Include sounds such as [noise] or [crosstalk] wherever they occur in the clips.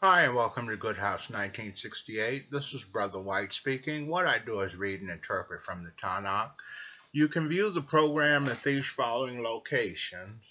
Hi, and welcome to Good House 1968. This is Brother White speaking. What I do is read and interpret from the Tanakh. You can view the program at these following locations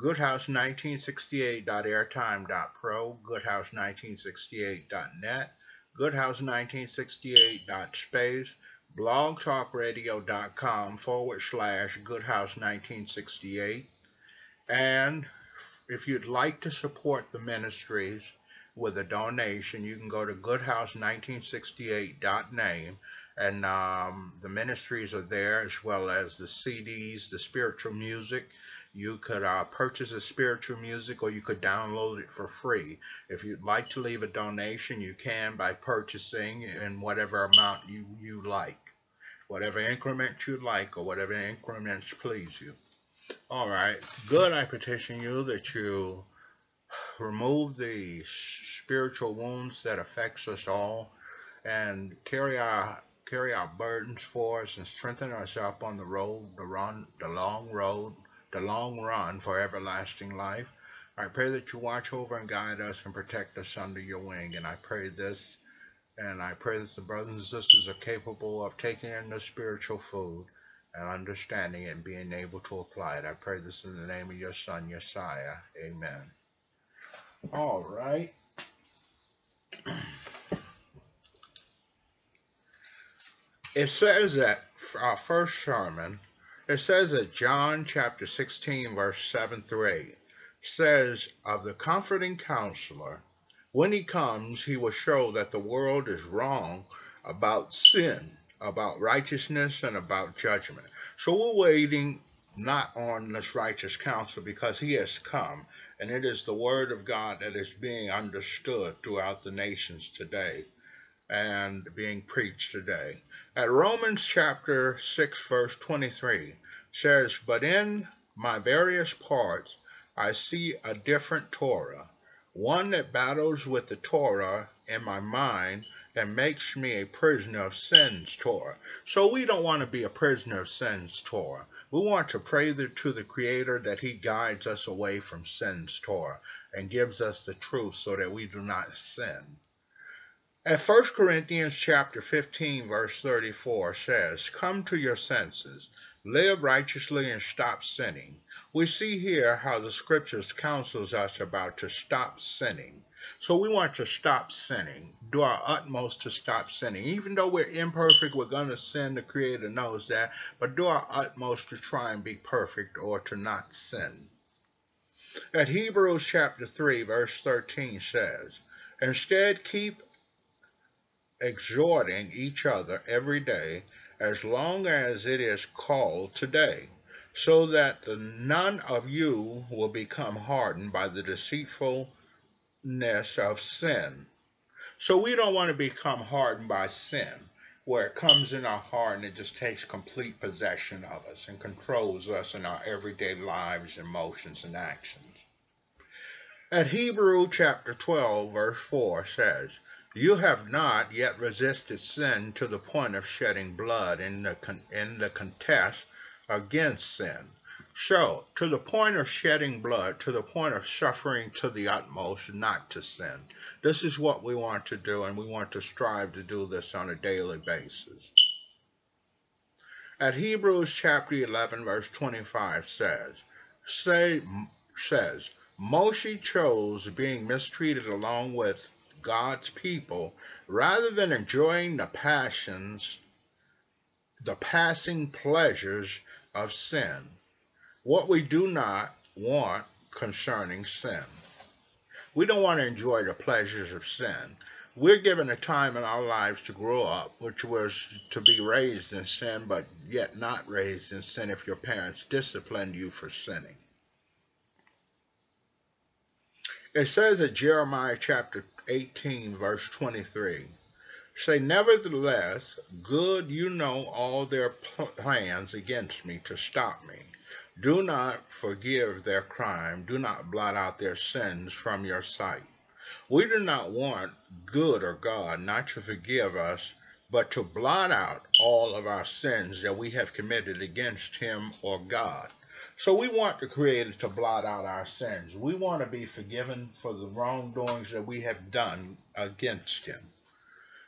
goodhouse1968.airtime.pro, goodhouse1968.net, goodhouse1968.space, blogtalkradio.com forward slash goodhouse1968, and if you'd like to support the ministries with a donation, you can go to goodhouse1968.name and um, the ministries are there as well as the CDs, the spiritual music. You could uh, purchase the spiritual music or you could download it for free. If you'd like to leave a donation, you can by purchasing in whatever amount you, you like, whatever increment you like or whatever increments please you. All right. Good. I petition you that you remove the spiritual wounds that affects us all and carry our carry our burdens for us and strengthen us up on the road, the run, the long road, the long run for everlasting life. I pray that you watch over and guide us and protect us under your wing. And I pray this, and I pray that the brothers and sisters are capable of taking in the spiritual food and understanding it and being able to apply it. I pray this in the name of your Son, Yeshua. Amen. All right. [clears throat] It says that our first sermon, it says that John chapter 16, verse 7 through 8, says of the comforting counselor, when he comes, he will show that the world is wrong about sin about righteousness and about judgment. So we're waiting not on this righteous counsel because he has come, and it is the word of God that is being understood throughout the nations today and being preached today. At Romans chapter 6 verse 23 says, "But in my various parts I see a different Torah, one that battles with the Torah in my mind and makes me a prisoner of sin's Torah. So we don't want to be a prisoner of sin's Torah. We want to pray to the Creator that He guides us away from sin's Torah and gives us the truth so that we do not sin. At 1 Corinthians chapter 15 verse 34 says, Come to your senses, live righteously and stop sinning. We see here how the scriptures counsels us about to stop sinning. So we want to stop sinning, do our utmost to stop sinning. Even though we're imperfect, we're going to sin. The Creator knows that. But do our utmost to try and be perfect or to not sin. At Hebrews chapter 3, verse 13 says, Instead, keep exhorting each other every day as long as it is called today, so that the, none of you will become hardened by the deceitful ness of sin. So we don't want to become hardened by sin, where it comes in our heart and it just takes complete possession of us and controls us in our everyday lives, emotions, and actions. At Hebrew chapter 12, verse 4 says, You have not yet resisted sin to the point of shedding blood in the, in the contest against sin. So, to the point of shedding blood, to the point of suffering to the utmost, not to sin. This is what we want to do, and we want to strive to do this on a daily basis. At Hebrews chapter 11, verse 25 says, say, says, Moshe chose being mistreated along with God's people rather than enjoying the passions, the passing pleasures of sin what we do not want concerning sin. We don't want to enjoy the pleasures of sin. We're given a time in our lives to grow up, which was to be raised in sin, but yet not raised in sin if your parents disciplined you for sinning. It says in Jeremiah chapter 18, verse 23, Say, nevertheless, good you know all their plans against me to stop me. Do not forgive their crime. Do not blot out their sins from your sight. We do not want good or God not to forgive us, but to blot out all of our sins that we have committed against Him or God. So we want the Creator to blot out our sins. We want to be forgiven for the wrongdoings that we have done against Him.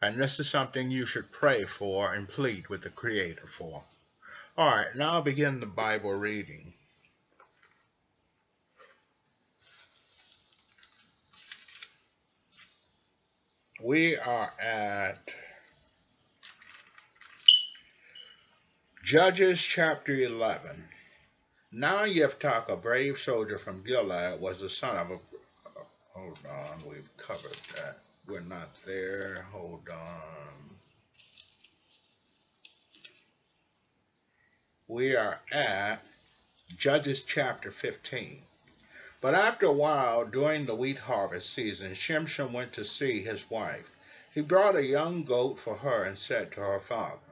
And this is something you should pray for and plead with the Creator for. All right, now I'll begin the Bible reading. We are at Judges chapter 11. Now Yiphtah, a brave soldier from Gilead, was the son of a. Hold on, we've covered that. We're not there. Hold on. We are at Judges chapter 15. But after a while, during the wheat harvest season, Shimshon went to see his wife. He brought a young goat for her and said to her father,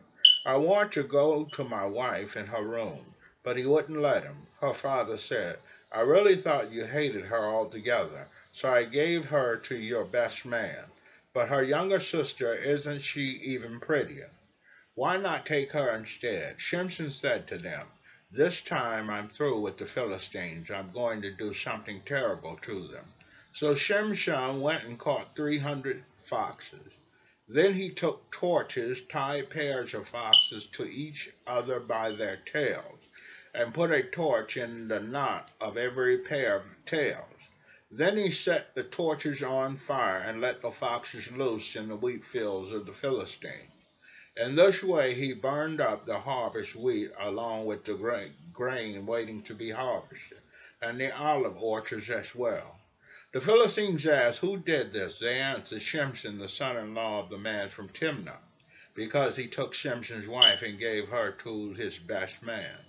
I want to go to my wife in her room but he wouldn't let him. Her father said, I really thought you hated her altogether, so I gave her to your best man. But her younger sister, isn't she even prettier? Why not take her instead? Shimshon said to them, This time I'm through with the Philistines. I'm going to do something terrible to them. So Shimshon went and caught three hundred foxes. Then he took torches, tied pairs of foxes to each other by their tails and put a torch in the knot of every pair of tails. Then he set the torches on fire and let the foxes loose in the wheat fields of the Philistines. In this way he burned up the harvest wheat along with the grain waiting to be harvested, and the olive orchards as well. The Philistines asked, Who did this? They answered, Shimshon, the son in law of the man from Timnah, because he took Shimshon's wife and gave her to his best man.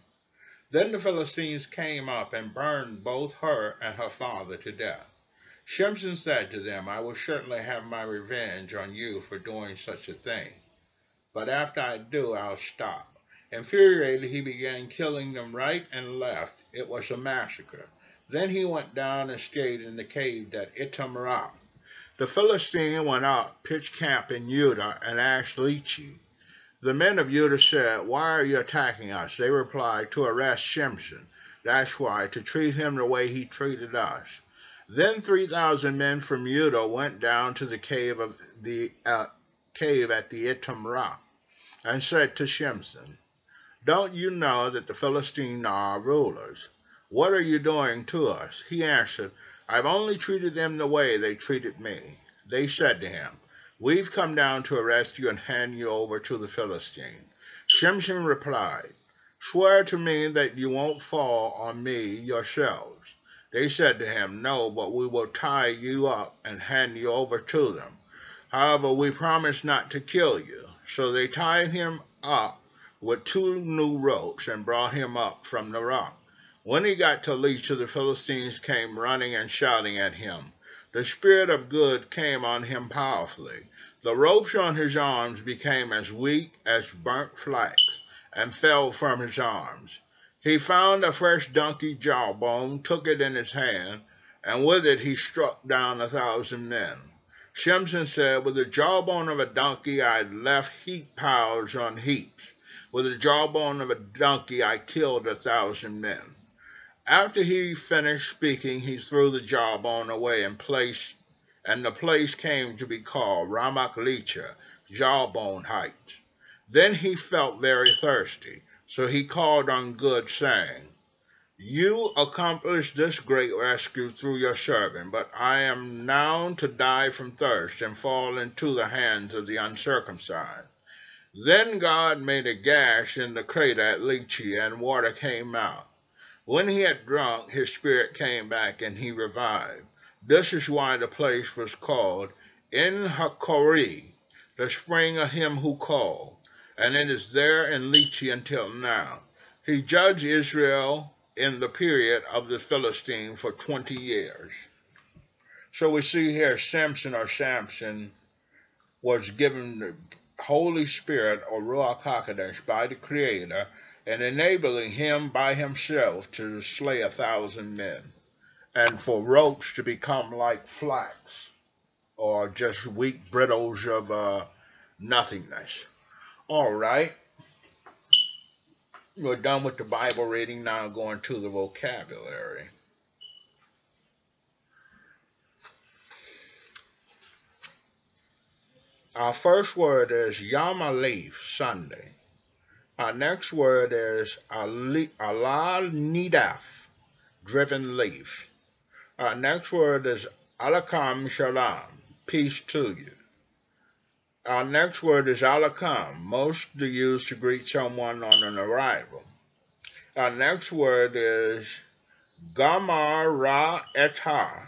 Then the Philistines came up and burned both her and her father to death. Shimshon said to them, I will certainly have my revenge on you for doing such a thing. But after I do, I'll stop. Infuriated, he began killing them right and left. It was a massacre. Then he went down and stayed in the cave at Itamarath. The Philistine went out, pitched camp in Judah, and asked Lechi, the men of Judah said, Why are you attacking us? They replied, To arrest Shimshon. That's why, to treat him the way he treated us. Then 3,000 men from Judah went down to the cave of the uh, cave at the Itam and said to Shimshon, Don't you know that the Philistines are our rulers? What are you doing to us? He answered, I've only treated them the way they treated me. They said to him, We've come down to arrest you and hand you over to the Philistine. Shimshon replied, Swear to me that you won't fall on me yourselves. They said to him, No, but we will tie you up and hand you over to them. However, we promise not to kill you. So they tied him up with two new ropes and brought him up from the rock. When he got to Leach, the Philistines came running and shouting at him. The Spirit of good came on him powerfully. The ropes on his arms became as weak as burnt flax, and fell from his arms. He found a fresh donkey jawbone, took it in his hand, and with it he struck down a thousand men. Shimshon said, With the jawbone of a donkey I left heap piles on heaps. With the jawbone of a donkey I killed a thousand men. After he finished speaking, he threw the jawbone away and placed and the place came to be called Ramath Jawbone Heights. Then he felt very thirsty, so he called on good, saying, You accomplished this great rescue through your servant, but I am now to die from thirst and fall into the hands of the uncircumcised. Then God made a gash in the crater at Lechi, and water came out. When he had drunk, his spirit came back, and he revived. This is why the place was called En Hakori, the spring of him who called, and it is there in Lechi until now. He judged Israel in the period of the Philistine for 20 years. So we see here Samson or Samson was given the Holy Spirit or Ruach HaKodesh by the Creator and enabling him by himself to slay a thousand men and for ropes to become like flax or just weak brittles of uh, nothingness. All right. We're done with the Bible reading, now going to the vocabulary. Our first word is Yom Alef, Sunday. Our next word is Allah Nidaf, driven leaf. Our next word is Alakam Shalom, peace to you. Our next word is alakam, mostly used to greet someone on an arrival. Our next word is gamar ra etah,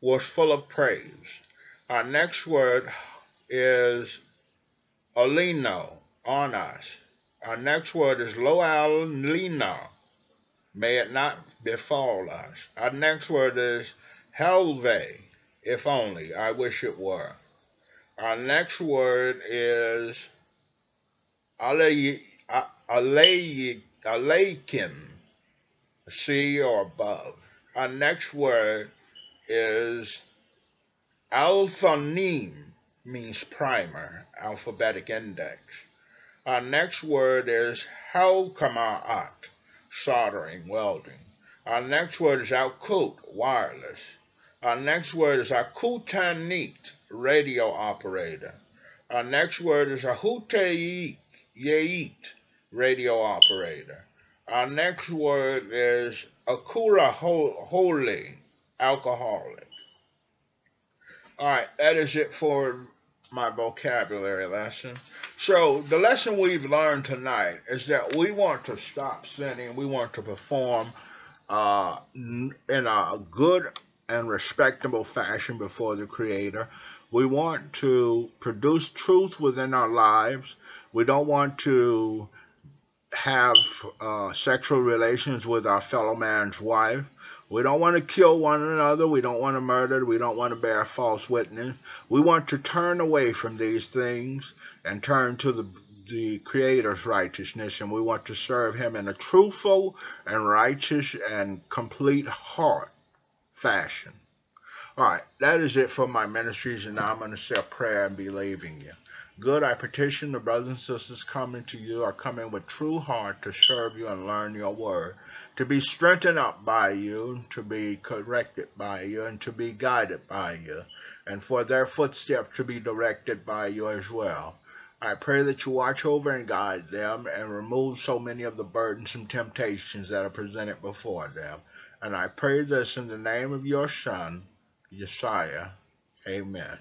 was full of praise. Our next word is alino, on us. Our next word is loal lina, may it not befall us. Our next word is helve, if only, I wish it were. Our next word is aleikim, see or above. Our next word is alphanim, means primer, alphabetic index. Our next word is helkamaat, soldering, welding. Our next word is alkut, wireless. Our next word is akutanit, radio operator. Our next word is ahuteit, yeit, radio operator. Our next word is akura holy, alcoholic. All right, that is it for my vocabulary lesson. So, the lesson we've learned tonight is that we want to stop sinning. We want to perform uh, in a good and respectable fashion before the Creator. We want to produce truth within our lives. We don't want to have uh, sexual relations with our fellow man's wife. We don't want to kill one another. We don't want to murder. We don't want to bear false witness. We want to turn away from these things and turn to the the Creator's righteousness, and we want to serve Him in a truthful and righteous and complete heart fashion. All right, that is it for my ministries, and now I'm going to say a prayer and be leaving you. Good, I petition the brothers and sisters coming to you are coming with true heart to serve you and learn your word, to be strengthened up by you, to be corrected by you, and to be guided by you, and for their footsteps to be directed by you as well. I pray that you watch over and guide them and remove so many of the burdensome temptations that are presented before them. And I pray this in the name of your Son, Yeshua. Amen.